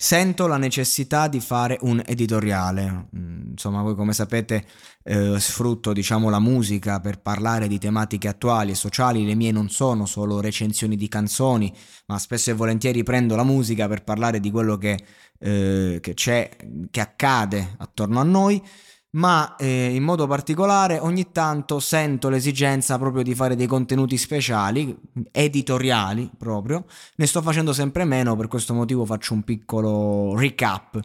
Sento la necessità di fare un editoriale. Mm, Insomma, voi come sapete eh, sfrutto diciamo la musica per parlare di tematiche attuali e sociali. Le mie non sono solo recensioni di canzoni, ma spesso e volentieri prendo la musica per parlare di quello che, eh, che c'è, che accade attorno a noi. Ma eh, in modo particolare ogni tanto sento l'esigenza proprio di fare dei contenuti speciali, editoriali proprio. Ne sto facendo sempre meno, per questo motivo faccio un piccolo recap.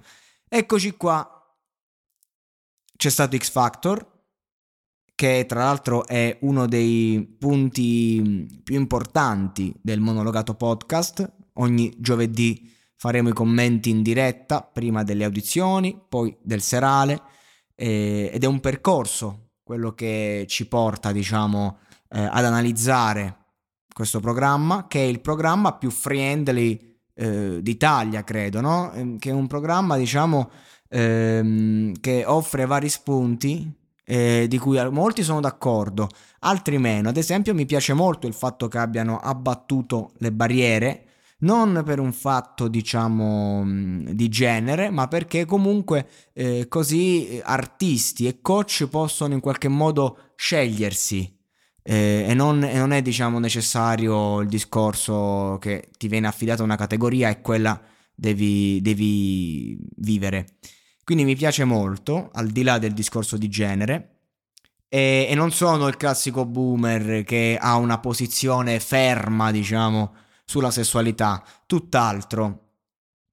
Eccoci qua. C'è stato X Factor, che tra l'altro è uno dei punti più importanti del monologato podcast. Ogni giovedì faremo i commenti in diretta, prima delle audizioni, poi del serale, eh, ed è un percorso quello che ci porta, diciamo, eh, ad analizzare questo programma, che è il programma più friendly eh, d'Italia, credo, no? Ehm, Che è un programma, diciamo, ehm, che offre vari spunti eh, di cui molti sono d'accordo, altri meno. Ad esempio, mi piace molto il fatto che abbiano abbattuto le barriere, non per un fatto, diciamo, mh, di genere, ma perché comunque eh, così eh, artisti e coach possono in qualche modo scegliersi. eh, e, non, e non è, diciamo, necessario il discorso che ti viene affidata una categoria e quella devi, devi vivere. Quindi mi piace molto, al di là del discorso di genere. E non sono il classico boomer che ha una posizione ferma, diciamo, sulla sessualità. Tutt'altro.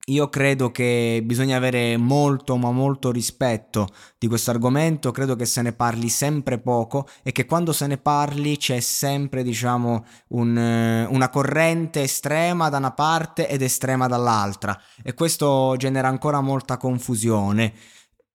Io credo che bisogna avere molto ma molto rispetto di questo argomento, credo che se ne parli sempre poco e che quando se ne parli c'è sempre diciamo un, eh, una corrente estrema da una parte ed estrema dall'altra e questo genera ancora molta confusione.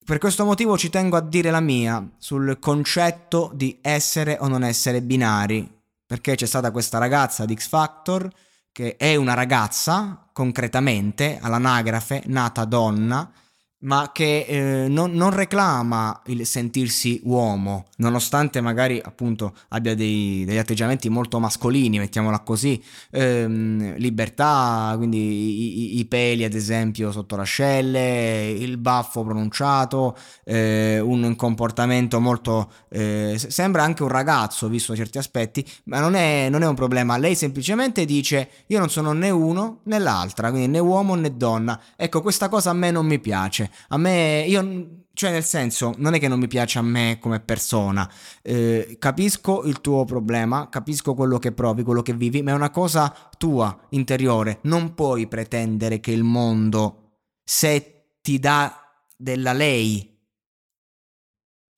Per questo motivo ci tengo a dire la mia sul concetto di essere o non essere binari, perché c'è stata questa ragazza di X Factor che è una ragazza, concretamente, all'anagrafe, nata donna, ma che eh, non, non reclama il sentirsi uomo, nonostante magari appunto abbia dei- degli atteggiamenti molto mascolini, mettiamola così, ehm, libertà, quindi i, i- i peli ad esempio sotto l'ascelle, il baffo pronunciato, eh, un comportamento molto... eh, se- sembra anche un ragazzo visto certi aspetti, ma non è, non è un problema, lei semplicemente dice io non sono né uno né l'altra, quindi né uomo né donna, ecco questa cosa a me non mi piace, a me io... Cioè, nel senso, non è che non mi piace a me come persona, eh, capisco il tuo problema, capisco quello che provi, quello che vivi, ma è una cosa tua, interiore. Non puoi pretendere che il mondo, se ti dà della lei,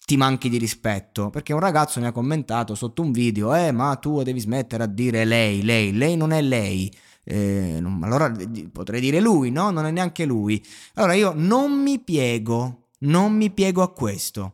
ti manchi di rispetto. Perché un ragazzo mi ha commentato sotto un video, eh, ma tu devi smettere a dire lei, lei, lei non è lei. Eh, non- allora potrei dire lui, no? Non è neanche lui. Allora io non mi piego, non mi piego a questo.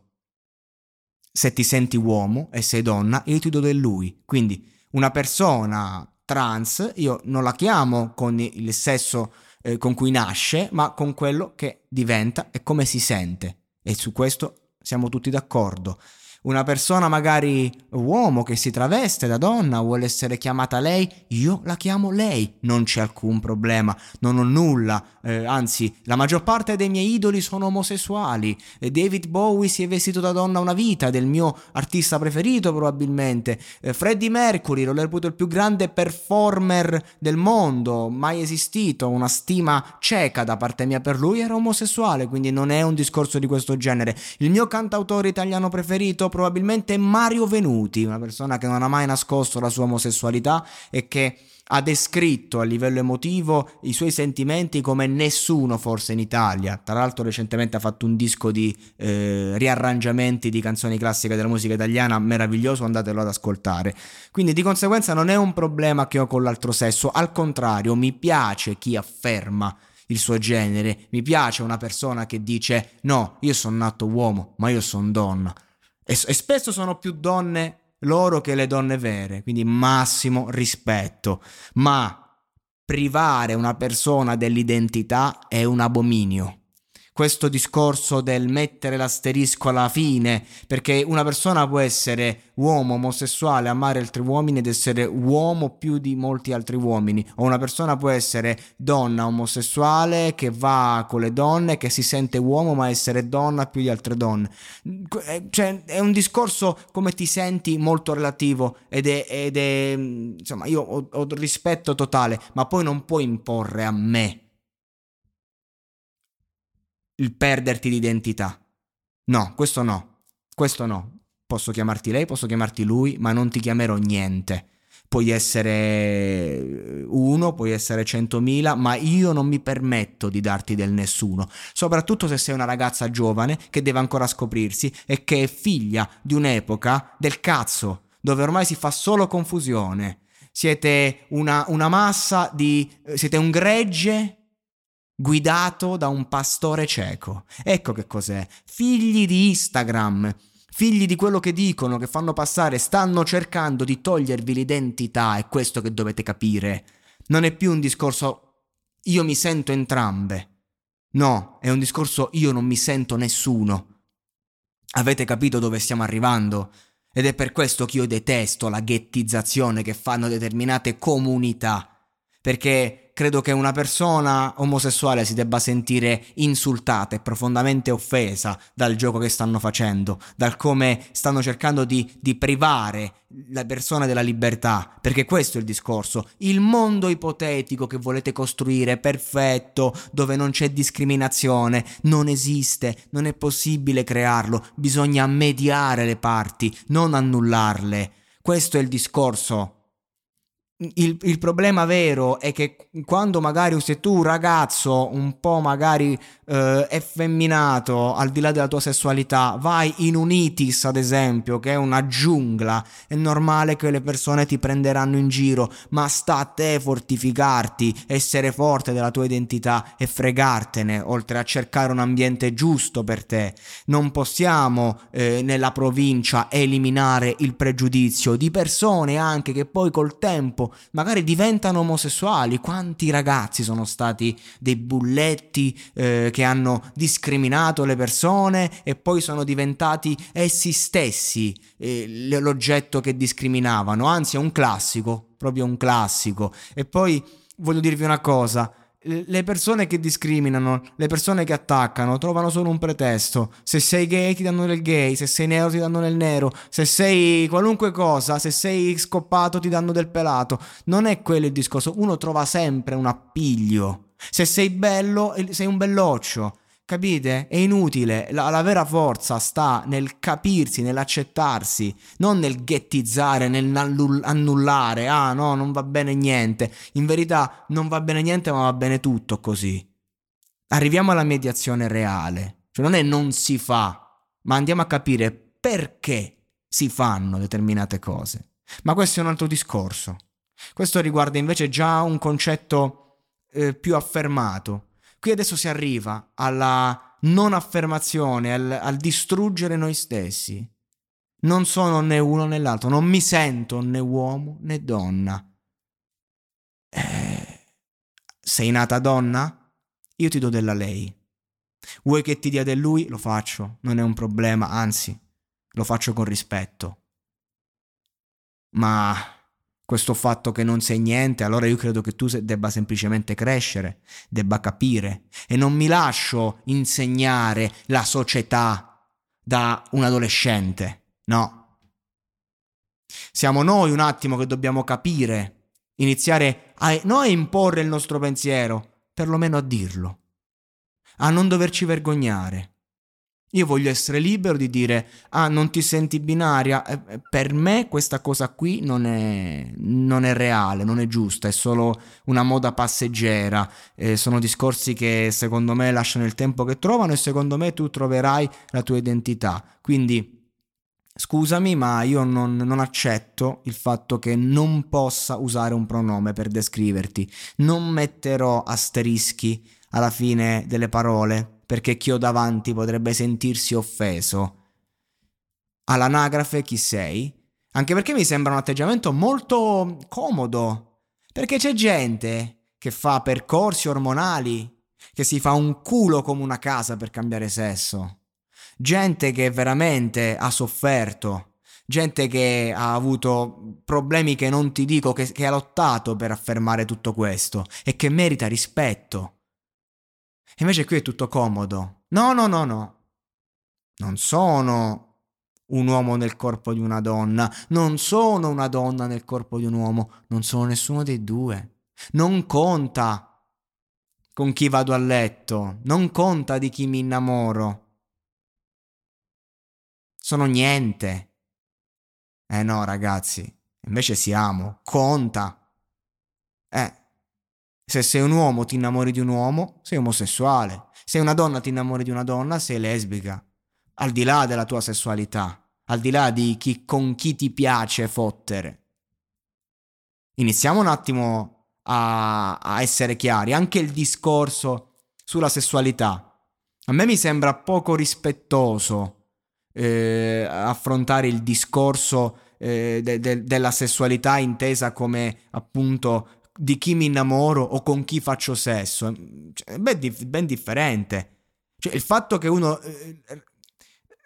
Se ti senti uomo e sei donna, io ti do del lui. Quindi una persona trans, io non la chiamo con il sesso eh, con cui nasce, ma con quello che diventa e come si sente. E su questo siamo tutti d'accordo una persona magari uomo che si traveste da donna, vuole essere chiamata lei, io la chiamo lei, non c'è alcun problema, non ho nulla, eh, anzi la maggior parte dei miei idoli sono omosessuali, e David Bowie si è vestito da donna una vita, del mio artista preferito probabilmente, eh, Freddie Mercury lo reputo il più grande performer del mondo, mai esistito, una stima cieca da parte mia. Per lui, era omosessuale, quindi non è un discorso di questo genere. Il mio cantautore italiano preferito probabilmente Mario Venuti, una persona che non ha mai nascosto la sua omosessualità e che ha descritto a livello emotivo i suoi sentimenti come nessuno forse in Italia. Tra l'altro recentemente ha fatto un disco di eh, riarrangiamenti di canzoni classiche della musica italiana meraviglioso, andatelo ad ascoltare. Quindi di conseguenza non è un problema che ho con l'altro sesso, al contrario mi piace chi afferma il suo genere, mi piace una persona che dice no, io sono nato uomo, ma io sono donna. E, spesso sono più donne loro che le donne vere, quindi massimo rispetto. Ma privare una persona dell'identità è un abominio questo discorso del mettere l'asterisco alla fine, perché una persona può essere uomo omosessuale, amare altri uomini ed essere uomo più di molti altri uomini, o una persona può essere donna omosessuale che va con le donne, che si sente uomo ma essere donna più di altre donne. Eh, cioè, è un discorso come ti senti molto relativo ed è, ed è insomma, io ho, ho rispetto totale, ma poi non puoi imporre a me il perderti l'identità. No, questo no, questo no. Posso chiamarti lei, posso chiamarti lui, ma non ti chiamerò niente. Puoi essere uno, puoi essere centomila, ma io non mi permetto di darti del nessuno. Soprattutto se sei una ragazza giovane che deve ancora scoprirsi e che è figlia di un'epoca del cazzo, dove ormai si fa solo confusione. Siete una, una massa di... siete un gregge guidato da un pastore cieco. Ecco che cos'è. Figli di Instagram, figli di quello che dicono, che fanno passare, stanno cercando di togliervi l'identità, è questo che dovete capire. Non è più un discorso io mi sento entrambe. No, è un discorso io non mi sento nessuno. Avete capito dove stiamo arrivando? Ed è per questo che io detesto la ghettizzazione che fanno determinate comunità. Perché credo che una persona omosessuale si debba sentire insultata e profondamente offesa dal gioco che stanno facendo, dal come stanno cercando di, di privare la persona della libertà, perché questo è il discorso. Il mondo ipotetico che volete costruire, perfetto, dove non c'è discriminazione, non esiste, non è possibile crearlo, bisogna mediare le parti, non annullarle. Questo è il discorso il, il, problema vero è che quando magari sei tu ragazzo un po' magari eh, effeminato al di là della tua sessualità vai in un itis ad esempio che è una giungla è normale che le persone ti prenderanno in giro ma sta a te fortificarti essere forte della tua identità e fregartene oltre a cercare un ambiente giusto per te. Non possiamo eh, nella provincia eliminare il pregiudizio di persone anche che poi col tempo magari diventano omosessuali. Quanti ragazzi sono stati dei bulletti eh, che hanno discriminato le persone e poi sono diventati essi stessi eh, l'oggetto che discriminavano. Anzi, è un classico, proprio un classico. E poi voglio dirvi una cosa le persone che discriminano, le persone che attaccano, trovano solo un pretesto. Se sei gay ti danno del gay, se sei nero ti danno del nero, se sei qualunque cosa, se sei scoppato ti danno del pelato. Non è quello il discorso, uno trova sempre un appiglio. Se sei bello, sei un belloccio. Capite? È inutile. La, la, vera forza sta nel capirsi, nell'accettarsi, non nel ghettizzare, nel annullare. Ah, no, non va bene niente. In verità non va bene niente, ma va bene tutto così. Arriviamo alla mediazione reale. Cioè non è non si fa, ma andiamo a capire perché si fanno determinate cose. Ma questo è un altro discorso. Questo riguarda invece già un concetto eh, più affermato Qui adesso si arriva alla non affermazione, al, al distruggere noi stessi. Non sono né uno né l'altro, non mi sento né uomo né donna. Eh, sei nata donna? io ti do della lei. Vuoi che ti dia del lui? Lo faccio, non è un problema, anzi, lo faccio con rispetto. Ma questo fatto che non sei niente, allora io credo che tu debba semplicemente crescere, debba capire e non mi lascio insegnare la società da un adolescente, no. Siamo noi un attimo che dobbiamo capire, iniziare a, non a imporre il nostro pensiero, perlomeno a dirlo, a non doverci vergognare. Io voglio essere libero di dire, ah, non ti senti binaria? Eh, eh, per me questa cosa qui non è, non è, reale, non è giusta, è solo una moda passeggera. Eh, sono discorsi che secondo me lasciano il tempo che trovano e secondo me tu troverai la tua identità. Quindi, scusami, ma io non, non accetto il fatto che non possa usare un pronome per descriverti. Non metterò asterischi alla fine delle parole perché chi ho davanti potrebbe sentirsi offeso. All'anagrafe chi sei? Anche perché mi sembra un atteggiamento molto comodo, perché c'è gente che fa percorsi ormonali, che si fa un culo come una casa per cambiare sesso, gente che veramente ha sofferto, gente che ha avuto problemi che non ti dico, che, che ha lottato per affermare tutto questo e che merita rispetto. Invece qui è tutto comodo. No, no, no, no. Non sono un uomo nel corpo di una donna, non sono una donna nel corpo di un uomo, non sono nessuno dei due. Non conta con chi vado a letto, non conta di chi mi innamoro. Sono niente. Eh no, ragazzi, invece siamo, conta. Eh, se sei un uomo ti innamori di un uomo, sei omosessuale. Se una donna ti innamori di una donna, sei lesbica. Al di là della tua sessualità, al di là di chi, con chi ti piace fottere. Iniziamo un attimo a, a essere chiari. Anche il discorso sulla sessualità. A me mi sembra poco rispettoso eh, affrontare il discorso eh, de, de, della sessualità intesa come appunto di chi mi innamoro o con chi faccio sesso. Cioè, è ben, ben differente. Cioè, il fatto che uno eh,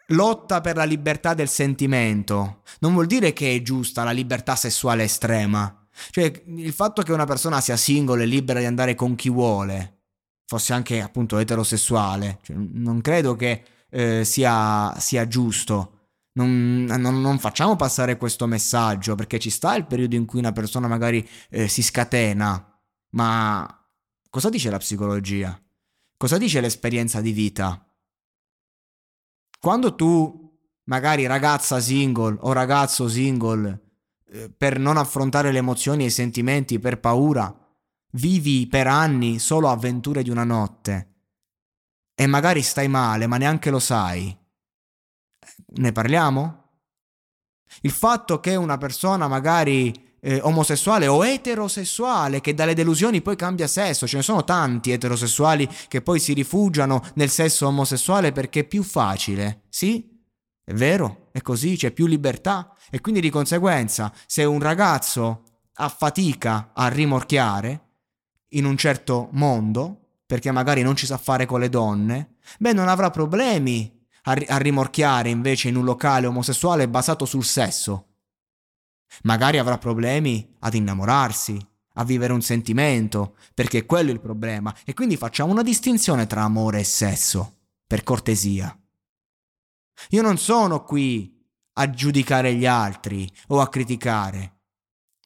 lotta per la libertà del sentimento non vuol dire che è giusta la libertà sessuale estrema. Cioè, il fatto che una persona sia single e libera di andare con chi vuole, fosse anche appunto eterosessuale, cioè, non credo che eh, sia, sia giusto non, non, non, facciamo passare questo messaggio perché ci sta il periodo in cui una persona magari eh, si scatena, ma cosa dice la psicologia? Cosa dice l'esperienza di vita? Quando tu, magari ragazza single o ragazzo single, eh, per non affrontare le emozioni e i sentimenti, per paura, vivi per anni solo avventure di una notte e magari stai male, ma neanche lo sai ne parliamo? Il fatto che una persona magari eh, omosessuale o eterosessuale che dalle delusioni poi cambia sesso, ce ne sono tanti eterosessuali che poi si rifugiano nel sesso omosessuale perché è più facile, sì? È vero, è così, c'è più libertà e quindi di conseguenza se un ragazzo ha fatica a rimorchiare in un certo mondo, perché magari non ci sa fare con le donne, beh non avrà problemi a, a rimorchiare invece in un locale omosessuale basato sul sesso. Magari avrà problemi ad innamorarsi, a vivere un sentimento, perché quello è il problema. E quindi facciamo una distinzione tra amore e sesso, per cortesia. Io non sono qui a giudicare gli altri o a criticare.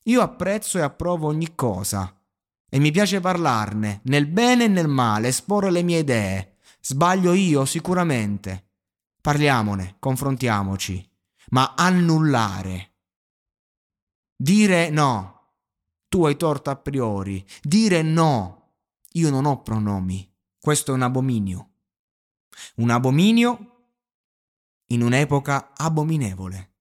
Io apprezzo e approvo ogni cosa e mi piace parlarne, nel bene e nel male, esporre le mie idee. Sbaglio io sicuramente, Parliamone, confrontiamoci, ma annullare. Dire no, tu hai torto a priori. Dire no, io non ho pronomi. Questo è un abominio. Un abominio in un'epoca abominevole.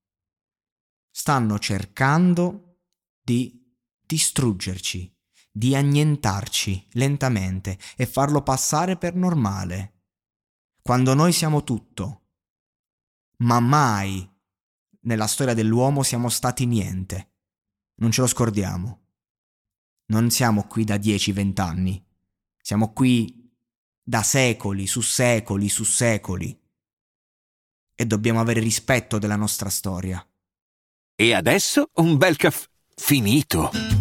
Stanno cercando di distruggerci, di annientarci lentamente e farlo passare per normale. Quando noi siamo tutto, ma mai nella storia dell'uomo siamo stati niente. Non ce lo scordiamo. Non siamo qui da 10-20 anni. Siamo qui da secoli su secoli su secoli. E dobbiamo avere rispetto della nostra storia. E adesso un bel caffè finito.